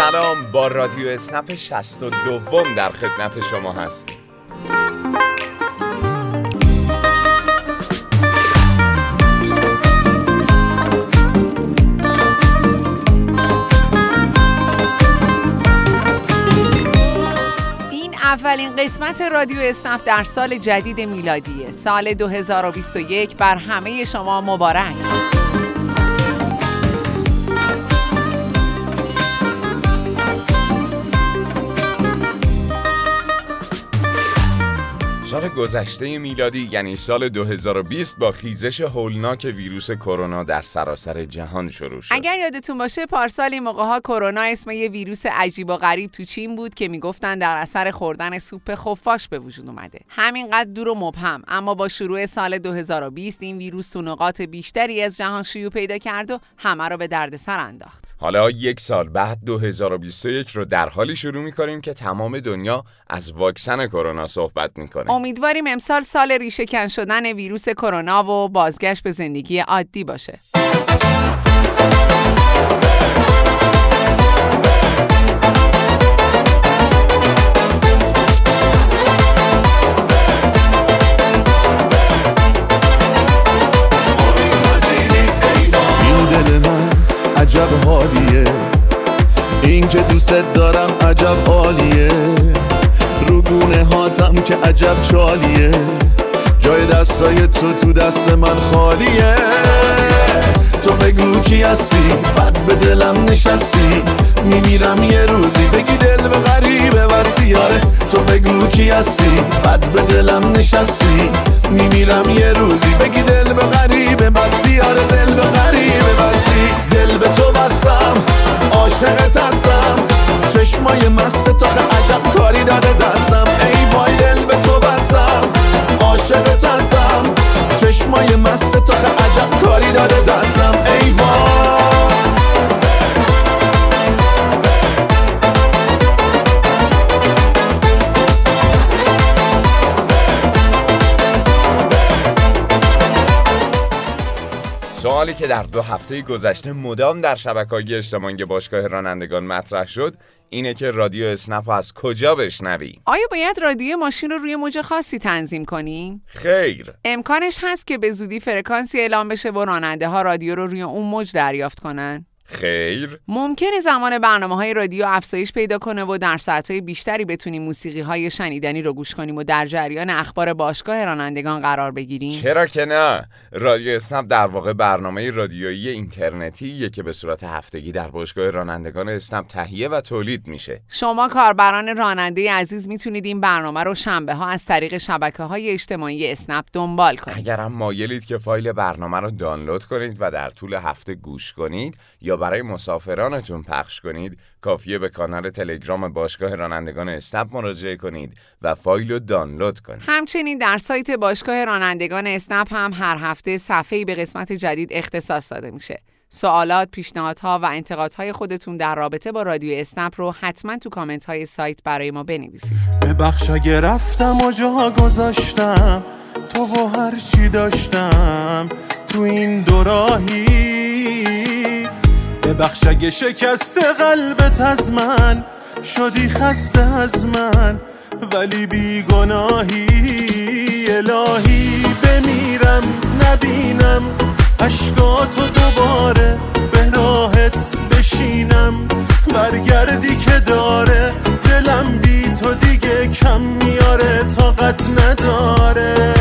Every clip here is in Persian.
سلام با رادیو اسنپ 62 در خدمت شما این اولین قسمت رادیو اسنپ در سال جدید میلادیه. سال 2021 بر همه شما مبارک. سال گذشته میلادی یعنی سال 2020 با خیزش هولناک ویروس کرونا در سراسر جهان شروع شد. اگر یادتون باشه پارسال این موقع ها کرونا اسم یه ویروس عجیب و غریب تو چین بود که می‌گفتن در اثر خوردن سوپ خفاش به وجود اومده. همینقدر دور و مبهم اما با شروع سال 2020 این ویروس تو نقاط بیشتری از جهان شیوع پیدا کرد و همه رو به دردسر انداخت. حالا یک سال بعد 2021 رو در حالی شروع می‌کنیم که تمام دنیا از واکسن کرونا صحبت می‌کنه. امیدواریم امسال سال ریشه کن شدن ویروس کرونا و بازگشت به زندگی عادی باشه. عجب حالیه. این که دوست دارم عجب عالیه. که عجب چالیه. جای دستای تو تو دست من خالیه. تو بگو کی هستی؟ بد به دلم نشستی. میمیرم یه روزی بگی دل به غریبه بستی آره تو بگو کی هستی؟ بد به دلم نشستی. میمیرم یه روزی بگی دل به غریبه بستی. آره دل به غریبه بستی. دل به تو بستم عاشقت هستم. چشمای مست تو عجب کاری داده دستم. ای وای خه عجب کاری داده دستم در دو هفته گذشته مدام در شبکه اجتماعی باشگاه رانندگان مطرح شد اینه که رادیو اسنپ از کجا بشنوی؟ آیا باید رادیو ماشین رو روی موج خاصی تنظیم کنیم؟ خیر امکانش هست که به زودی فرکانسی اعلام بشه و راننده ها رادیو رو روی اون موج دریافت کنن؟ خیر. ممکنه زمان برنامه های رادیو افزایش پیدا کنه و در ساعتهای بیشتری بتونیم موسیقی های شنیدنی رو گوش کنیم و در جریان اخبار باشگاه رانندگان قرار بگیریم. چرا که نه؟ رادیو اسنپ در واقع برنامه رادیویی اینترنتیه که به صورت هفتگی در باشگاه رانندگان اسنپ تهیه و تولید میشه. شما کاربران راننده عزیز می‌تونید این برنامه رو شنبه ها از طریق شبکه های اجتماعی اسنپ دنبال کنید. اگر هم مایلید که فایل برنامه رو دانلود کنید و در طول هفته گوش کنید یا برای مسافرانتون پخش کنید کافیه به کانال تلگرام باشگاه رانندگان اسنپ مراجعه کنید و فایل رو دانلود کنید همچنین در سایت باشگاه رانندگان اسنپ هم هر هفته صفحه‌ای به قسمت جدید اختصاص داده میشه. سوالات، پیشنهادها و انتقادهای خودتون در رابطه با رادیو اسنپ رو حتما تو کامنت های سایت برای ما بنویسید. ببخش اگه رفتم و جا گذاشتم تو و هر چی داشتم تو این دوراهی ببخش اگه شکست قلبت از من. شدی خسته از من. ولی بیگناهی الهی بمیرم نبینم. اشکاتو دوباره به راحت بشینم. برگردی که داره دلم بی تو دیگه کم میاره طاقت نداره.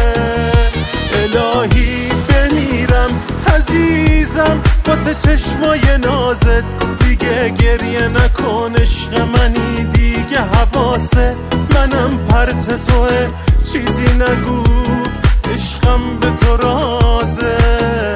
واسه چشمای نازت دیگه گریه نکن عشق منی دیگه حواسه. منم پرت توه چیزی نگو عشقم به تو رازه.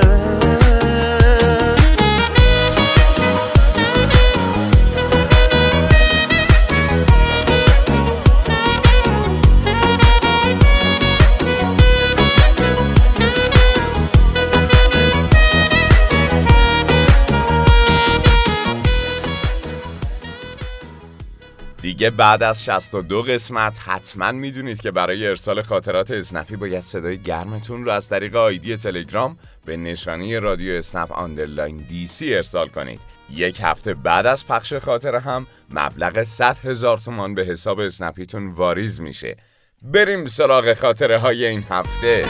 دیگه بعد از 62 قسمت حتما می‌دونید که برای ارسال خاطرات اسنپی باید صدای گرمتون رو از طریق آیدی تلگرام به نشانی رادیو اسنپ underline DC ارسال کنید. یک هفته بعد از پخش خاطره هم مبلغ 100 هزار تومان به حساب اسنپیتون واریز میشه. بریم سراغ خاطره های این هفته.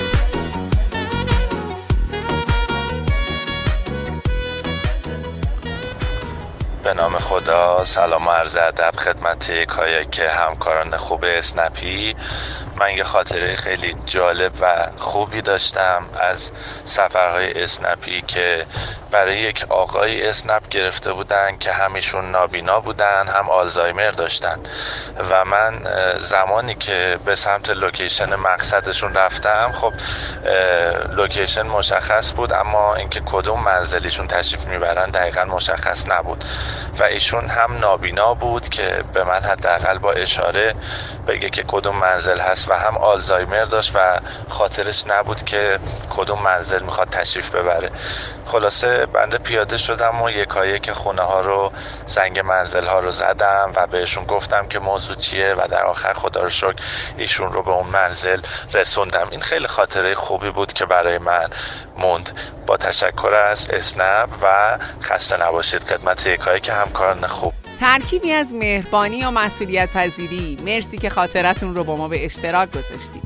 نام خدا سلام و عرض ادب خدمت یکایک همکاران خوب اسنپی. من یه خاطره خیلی جالب و خوبی داشتم از سفرهای اسنپی که برای یک آقای اسنپ گرفته بودن که هم ایشون نابینا بودن هم آلزایمر داشتن. و من زمانی که به سمت لوکیشن مقصدشون رفتم خب لوکیشن مشخص بود اما اینکه کدوم منزلیشون تشریف می‌برن دقیقا مشخص نبود. و ایشون هم نابینا بود که به من حداقل با اشاره بگه که کدوم منزل هست و هم آلزایمر داشت و خاطرش نبود که کدوم منزل می‌خواد تشریف ببره. خلاصه بنده پیاده شدم و یکایی که خونه ها رو زنگ منزل ها رو زدم و بهشون گفتم که موضوع چیه و در آخر خدا رو شکر ایشون رو به اون منزل رسوندم. این خیلی خاطره خوبی بود که برای من موند. با تشکر از اسنپ و خسته نباشید. خدمت یکایی که همکاران خوب. ترکیبی از مهربانی و مسئولیت پذیری مرسی که خاطرتون رو با ما به اشتراک گذاشتید.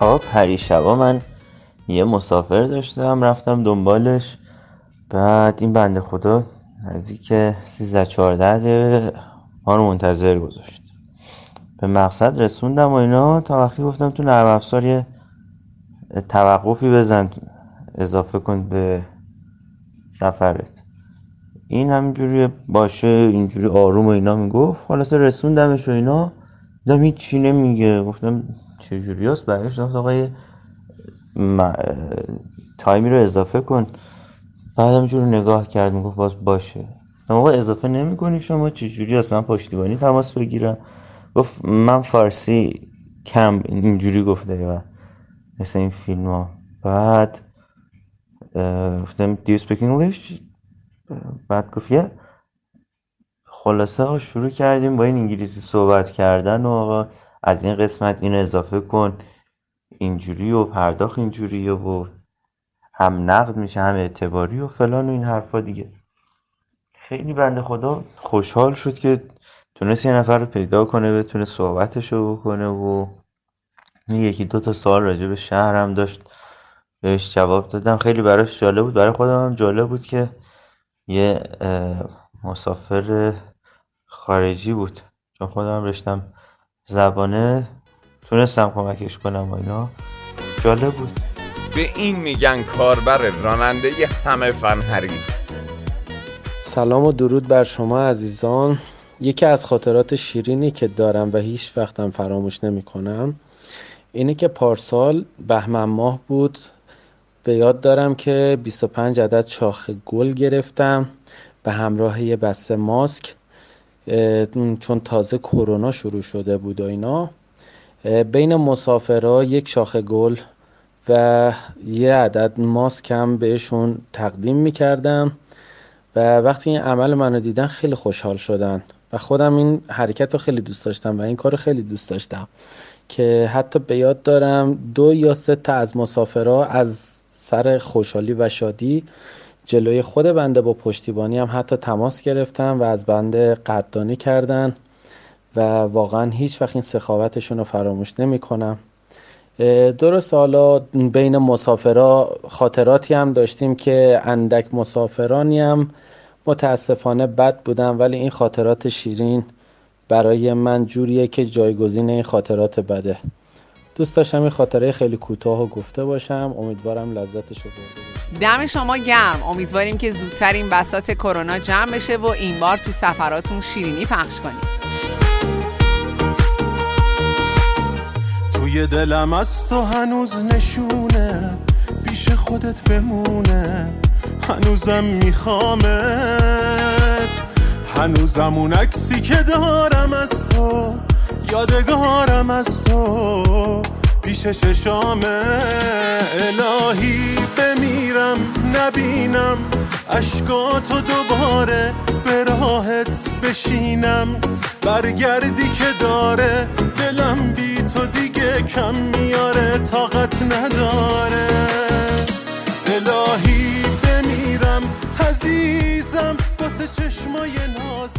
آقا پریشبا من یه مسافر داشتم رفتم دنبالش. بعد این بنده خدا نزدیک 13 14 دقیقه ما رو منتظر گذاشت. به مقصد رسوندم و اینا. تا وقتی گفتم تو نرم افزار یه توقفی بزن اضافه کن به سفرت. این همینجوری باشه اینجوری آروم و اینا می‌گفت. خلاصه رسوندمش و اینا. دیدم هیچ چی نمیگه. گفتم چجوری هست؟ برایش آقای تایمی رو اضافه کن. بعد همینجور نگاه کرد می‌گفت باز باشه. آقا اضافه نمی کنی شما؟ چجوری هست؟ من پشتیبانی تماس بگیرم. گفت من فارسی کم اینجوری گفته و مثل این فیلم ها بعد گفتم do speak English? بعد گفت یه خلاصه شروع کردیم با این انگلیسی صحبت کردن و آقا از این قسمت این اضافه کن اینجوری و پرداخت اینجوری و هم نقد میشه هم اعتباری و فلان و این حرفا دیگه. خیلی بنده خدا خوشحال شد که تونست یه نفر رو پیدا کنه بتونه صحبتش رو بکنه و یکی دو تا سوال راجع به شهرم داشت بهش جواب دادم. خیلی براش جالب بود. برای خودم هم جالب بود که یه مسافر خارجی بود. چون خودم رشتم زبانه تونستم کمکش کنم و اینا. جالب بود. به این میگن کاربر راننده همه فن حریف. سلام و درود بر شما عزیزان. یکی از خاطرات شیرینی که دارم و هیچ وقتم فراموش نمی کنم اینه که پارسال بهمن ماه بود. به یاد دارم که 25 عدد شاخ گل گرفتم به همراه یه بسته ماسک چون تازه کرونا شروع شده بود و اینا. بین مسافرها یک شاخ گل و یه عدد ماسک هم بهشون تقدیم می‌کردم و وقتی این عمل منو دیدن خیلی خوشحال شدن و خودم این حرکت رو خیلی دوست داشتم و این کار رو خیلی دوست داشتم که حتی به یاد دارم دو یا سه تا از مسافرها از سر خوشحالی و شادی جلوی خود بنده با پشتیبانی هم حتی تماس گرفتن و از بنده قدردانی کردن و واقعا هیچ وقت این سخاوتشون رو فراموش نمی کنم درست حالا بین مسافرا خاطراتی هم داشتیم که اندک مسافرانی هم متاسفانه بد بودن ولی این خاطرات شیرین برای من جوریه که جایگزین این خاطرات بده. دوست داشتم این خاطره خیلی کوتاه و گفته باشم. امیدوارم لذتش رو برده دم شما گرم. امیدواریم که زودتر این بسات کرونا جمع بشه و این بار تو سفراتون شیرینی پخش کنید توی دلم از تو هنوز نشونه. پیش خودت بمونه. هنوزم میخوامت. هنوزم اون عکسی که دارم از تو. یادگارم از تو پیش چشامه الهی بمیرم نبینم. اشکاتو دوباره به راحت بشینم. برگردی که داره دلم بی تو دیگه کم میاره طاقت نداره. الهی بمیرم عزیزم واسه چشمای نازت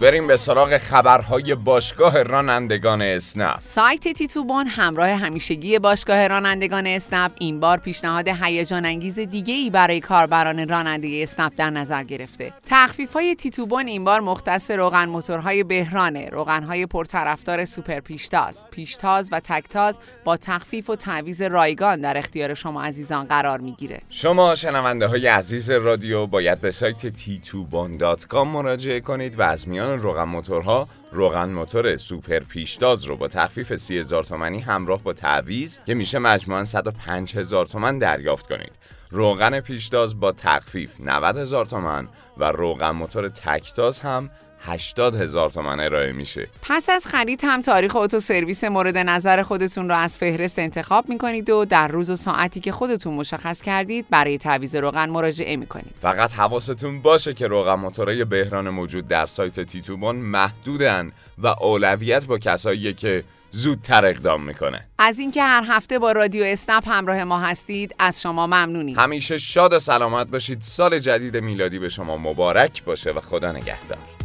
بریم به سراغ خبرهای باشگاه رانندگان اسنپ. سایت تیتوبون همراه همیشگی باشگاه رانندگان اسنپ این بار پیشنهاد هیجان انگیز دیگه ای برای کاربران راننده اسنپ در نظر گرفته. تخفیف های تیتوبون این بار مختص روغن موتورهای بهرانه روغن های پرطرفدار سوپر پیشتاز پیشتاز و تکتاز با تخفیف و تعویض رایگان در اختیار شما عزیزان قرار می‌گیره. شما شنونده های عزیز رادیو باید به سایت t2bon.com مراجعه کنید و از میان روغن موتورها روغن موتور سوپر پیشتاز رو با تخفیف 30 هزار تومنی همراه با تعویض که میشه مجموعاً 105 هزار تومن دریافت کنید. روغن پیشتاز با تخفیف 90 هزار تومن و روغن موتور تکتاز هم 80 هزار تومن ارائه میشه. پس از خرید هم تاریخ اتو سرویس مورد نظر خودتون رو از فهرست انتخاب می‌کنید و در روز و ساعتی که خودتون مشخص کردید برای تعویض روغن مراجعه می‌کنید. فقط حواستون باشه که روغن موتورهای بهران موجود در سایت تیتوبون محدودن و اولویت با کسایی که زودتر اقدام می‌کنه. از اینکه هر هفته با رادیو اسنپ همراه ما هستید از شما ممنونیم. همیشه شاد و سلامت باشید. سال جدید میلادی به شما مبارک باشه و خدا نگهدار.